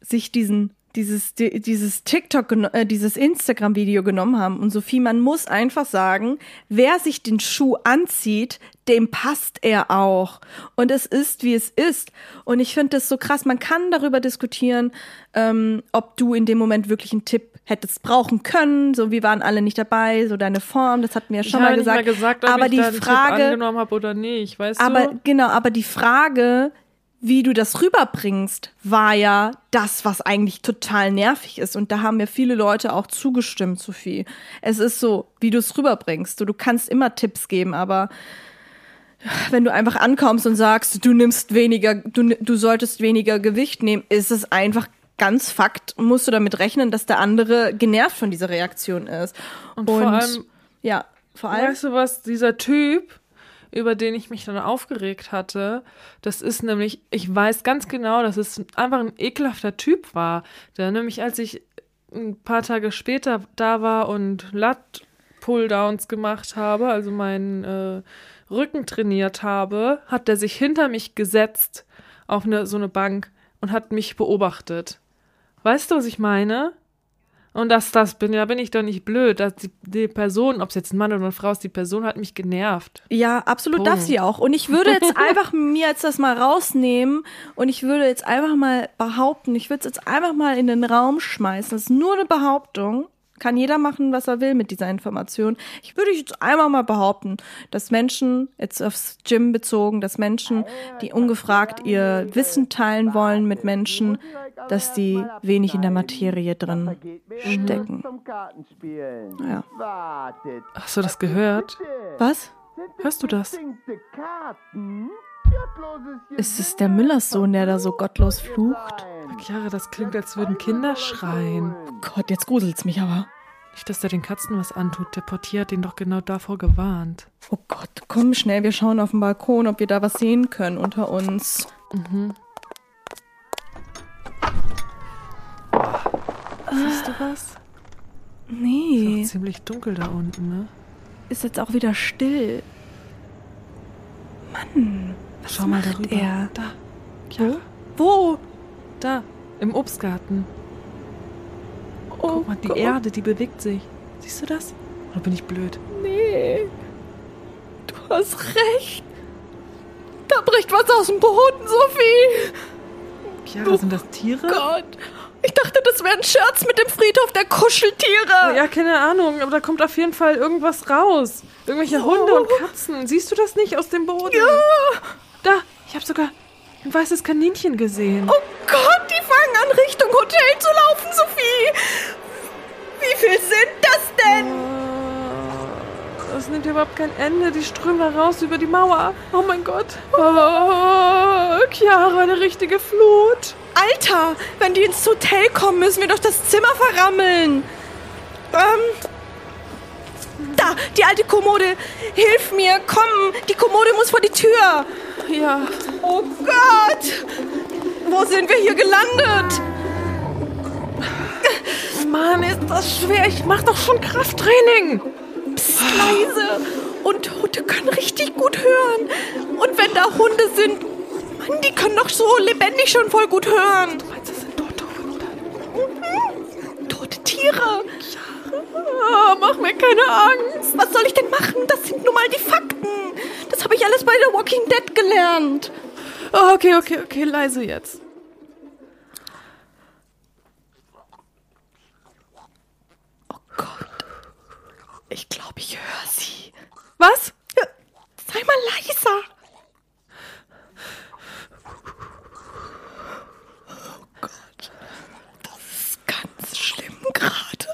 sich diesen dieses di- dieses TikTok äh, dieses Instagram Video genommen haben und Sophie man muss einfach sagen wer sich den Schuh anzieht dem passt er auch. Und es ist wie es ist. Und ich finde das so krass. Man kann darüber diskutieren ähm, ob du in dem Moment wirklich einen Tipp hättest brauchen können. So wir waren alle nicht dabei so deine Form das hatten wir ja Ich schon habe mal nicht gesagt, mal gesagt, ob aber ich die da Frage angenommen habe oder nicht, weißt aber du? genau, aber die Frage, wie du das rüberbringst, war ja das, was eigentlich total nervig ist. Und da haben mir viele Leute auch zugestimmt, Sophie. Es ist so, wie du es rüberbringst. Du, du kannst immer Tipps geben, aber wenn du einfach ankommst und sagst, du nimmst weniger, du, du solltest weniger Gewicht nehmen, ist es einfach ganz Fakt, musst du damit rechnen, dass der andere genervt von dieser Reaktion ist. Und vor allem- ja, vor allem, Weißt du was, dieser Typ, über den ich mich dann aufgeregt hatte, das ist nämlich, ich weiß ganz genau, dass es einfach ein ekelhafter Typ war, der nämlich, als ich ein paar Tage später da war und Lat-Pulldowns gemacht habe, also meinen äh, Rücken trainiert habe, hat der sich hinter mich gesetzt auf eine, so eine Bank und hat mich beobachtet. Weißt du, was ich meine? Und dass das bin, ja, bin ich doch nicht blöd. Dass die, die Person, ob es jetzt ein Mann oder eine Frau ist, die Person hat mich genervt. Ja, absolut Punkt. darf sie auch. Und ich würde jetzt einfach mir jetzt das mal rausnehmen und ich würde jetzt einfach mal behaupten, ich würde es jetzt einfach mal in den Raum schmeißen. Das ist nur eine Behauptung. Kann jeder machen, was er will mit dieser Information. Ich würde jetzt einmal mal behaupten, dass Menschen, jetzt aufs Gym bezogen, dass Menschen, die ungefragt ihr Wissen teilen wollen mit Menschen, dass die wenig in der Materie drin stecken. Ja. Hast du das gehört? Was? Hörst du das? Ist es der Müllerssohn, der da so gottlos flucht? Chiara, das klingt, als würden Kinder schreien. Gott, jetzt gruselt's mich aber. Nicht, dass der den Katzen was antut. Der Portier hat den doch genau davor gewarnt. Oh Gott, komm schnell, wir schauen auf den Balkon, ob wir da was sehen können unter uns. Siehst du was? Nee, Ziemlich dunkel da unten, ne? ist jetzt auch wieder still. Mann, was Schau mal darüber. er? Da. Chiara, Wo? da. Im Obstgarten. Oh Guck mal, die Gott, Erde, die bewegt sich. Siehst du das? Oder bin ich blöd? Nee, du hast recht. Da bricht was aus dem Boden, Sophie. Chiara, sind das Tiere? Gott, ich dachte, das wäre ein Scherz mit dem Friedhof der Kuscheltiere. Oh, ja, keine Ahnung, aber da kommt auf jeden Fall irgendwas raus. Irgendwelche Hunde und Katzen. Siehst du das nicht aus dem Boden? Ja. Da, ich habe sogar ein weißes Kaninchen gesehen. Oh Gott, die fangen an, Richtung Hotel zu laufen, Sophie. Wie viel sind das denn? Oh, Das nimmt überhaupt kein Ende. Die strömen da raus über die Mauer. Oh mein Gott. Oh, Chiara, eine richtige Flut. Alter, wenn die ins Hotel kommen, müssen wir doch das Zimmer verrammeln. Ähm. Da, die alte Kommode. Hilf mir, komm. Die Kommode muss vor die Tür. Ja, Oh Gott. Wo sind wir hier gelandet? Mann, ist das schwer. Ich mach doch schon Krafttraining. Psst, leise. Und Hunde können richtig gut hören. Und wenn da Hunde sind, Mann, die können doch so lebendig schon voll gut hören. Das sind tote Hunde? Tote Tiere. Oh, mach mir keine Angst. Was soll ich denn machen? Das sind nun mal die Fakten. Das habe ich alles bei The Walking Dead gelernt. Oh, okay, okay, okay, leise jetzt. Oh Gott. Ich glaube, ich höre sie. Was? Sei mal leiser. Oh Gott. Das ist ganz schlimm gerade.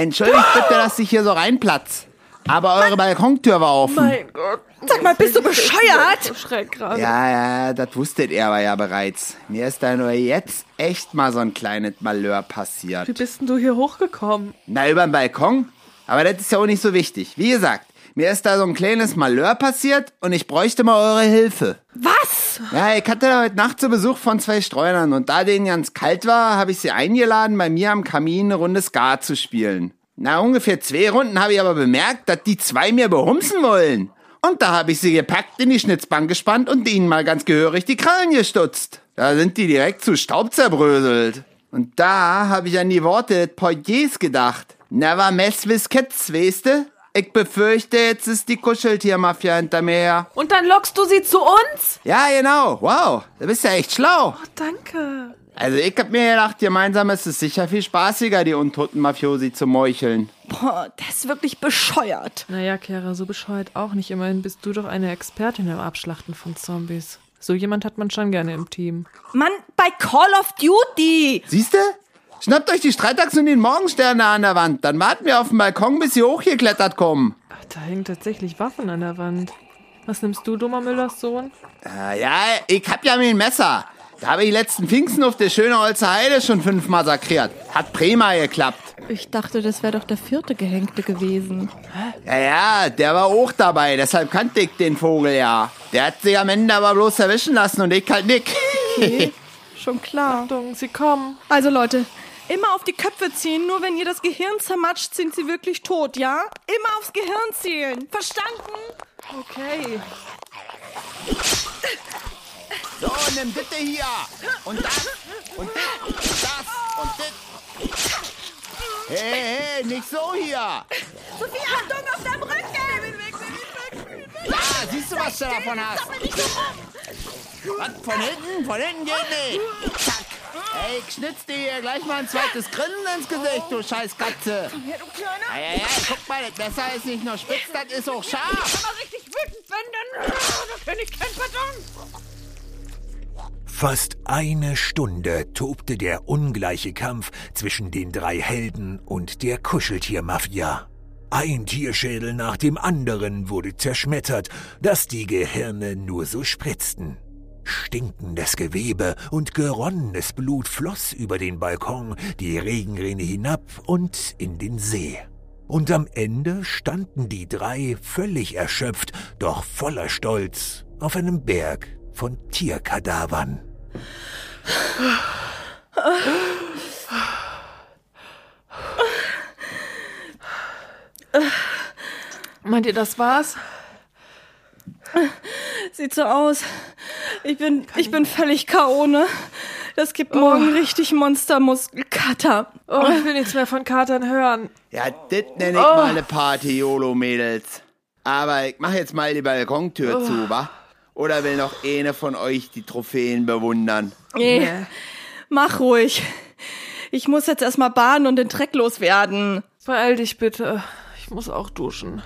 Entschuldigt bitte, dass ich hier so reinplatz. Aber eure Balkontür war offen. Mein Gott. Sag mal, bist du bescheuert? So schräg gerade. Ja, ja, das wusstet ihr aber ja bereits. Mir ist da nur jetzt echt mal so ein kleines Malheur Wie passiert. bist denn du hier hochgekommen? Na, über den Balkon? Aber das ist ja auch nicht so wichtig. Wie gesagt, mir ist da so ein kleines Malheur passiert und ich bräuchte mal eure Hilfe. Was? Ja, ich hatte heute Nacht zu Besuch von zwei Streunern und da denen ganz kalt war, habe ich sie eingeladen, bei mir am Kamin eine Runde Skat zu spielen. Na, ungefähr zwei Runden habe ich aber bemerkt, dass die zwei mir behumsen wollen. Und da habe ich sie gepackt, in die Schnitzbank gespannt und ihnen mal ganz gehörig die Krallen gestutzt. Da sind die direkt zu Staub zerbröselt. Und da habe ich an die Worte des Portiers gedacht. Never mess with kids, weißt du? Ich befürchte, jetzt ist die Kuscheltiermafia hinter mir her. Und dann lockst du sie zu uns? Ja, genau. Wow, du bist ja echt schlau. Oh, danke. Also ich hab mir gedacht, gemeinsam ist es sicher viel spaßiger, die untoten Mafiosi zu meucheln. Boah, der ist wirklich bescheuert. Naja, Kera, so bescheuert auch nicht. Immerhin bist du doch eine Expertin im Abschlachten von Zombies. So jemand hat man schon gerne im Team. Mann, bei Call of Duty. Siehste? Schnappt euch die Streitachsen und den Morgenstern an der Wand. Dann warten wir auf dem Balkon, bis sie hochgeklettert kommen. Ach, da hängen tatsächlich Waffen an der Wand. Was nimmst du, dummer Müllers Sohn? Äh, ja, ich hab ja mein Messer. Da habe ich letzten Pfingsten auf der schönen Holzer Heide schon fünf massakriert. Hat prima geklappt. Ich dachte, das wäre doch der vierte Gehängte gewesen. Ja, ja, der war auch dabei, deshalb kannte ich den Vogel ja. Der hat sich am Ende aber bloß erwischen lassen und ich halt nicht. Okay, schon klar. Achtung, sie kommen. Also Leute, immer auf die Köpfe ziehen, nur wenn ihr das Gehirn zermatscht, sind sie wirklich tot, ja? Immer aufs Gehirn zielen. Verstanden? Okay. So, nimm bitte hier. Und das. Und das. Und das. Und das. Hey, hey, nicht so hier. Sophie, Achtung auf deinem Rücken! Ja, siehst du, was du davon hast? Was, von hinten? Von hinten geht nicht. Zack. Ich schnitz dir hier gleich mal ein zweites Grinsen ins Gesicht, du scheiß Katze. Ja, du Kleiner. Ja, ja, ja, guck mal, das Messer ist nicht nur spitz, das ist auch scharf. Wenn man richtig wütend bin, dann, dann kann ich kein Pardon. Fast eine Stunde tobte der ungleiche Kampf zwischen den drei Helden und der Kuscheltiermafia. Ein Tierschädel nach dem anderen wurde zerschmettert, dass die Gehirne nur so spritzten. Stinkendes Gewebe und geronnenes Blut floss über den Balkon, die Regenrinne hinab und in den See. Und am Ende standen die drei völlig erschöpft, doch voller Stolz auf einem Berg von Tierkadavern. Meint ihr, das war's? Sieht so aus. Ich bin, ich bin völlig K.O., ne? Das gibt morgen richtig Monstermuskelkater. Oh, ich will nichts mehr von Katern hören. Ja, das nenne ich mal eine Party, YOLO-Mädels. Aber ich mach jetzt mal die Balkontür zu, wa? Oder will noch eine von euch die Trophäen bewundern? Nee, Nee. mach ruhig. Ich muss jetzt erstmal baden und den Dreck loswerden. Beeil dich bitte. Ich muss auch duschen.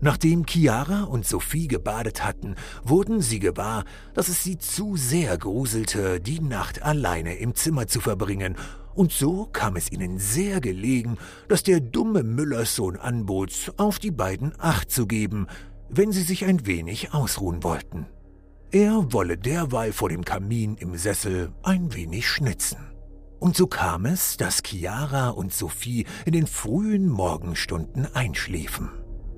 Nachdem Chiara und Sophie gebadet hatten, wurden sie gewahr, dass es sie zu sehr gruselte, die Nacht alleine im Zimmer zu verbringen, und so kam es ihnen sehr gelegen, dass der dumme Müllerssohn anbot, auf die beiden Acht zu geben, wenn sie sich ein wenig ausruhen wollten. Er wolle derweil vor dem Kamin im Sessel ein wenig schnitzen. Und so kam es, dass Chiara und Sophie in den frühen Morgenstunden einschliefen.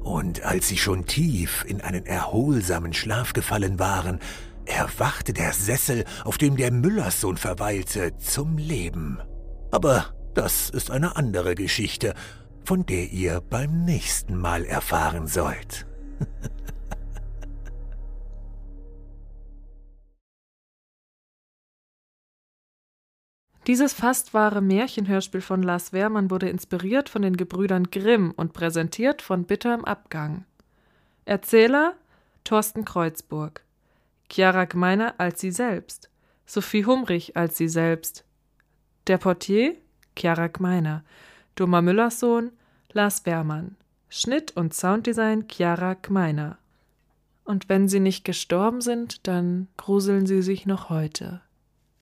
Und als sie schon tief in einen erholsamen Schlaf gefallen waren, erwachte der Sessel, auf dem der Müllerssohn verweilte, zum Leben. Aber das ist eine andere Geschichte, von der ihr beim nächsten Mal erfahren sollt. Dieses fast wahre Märchenhörspiel von Lars Wehrmann wurde inspiriert von den Gebrüdern Grimm und präsentiert von Bitter im Abgang. Erzähler Thorsten Kreuzburg. Chiara Gmeiner als sie selbst. Sophie Humrich als sie selbst. Der Portier Chiara Gmeiner. Doma Müllers Sohn Lars Wehrmann. Schnitt und Sounddesign Chiara Gmeiner. Und wenn sie nicht gestorben sind, dann gruseln sie sich noch heute.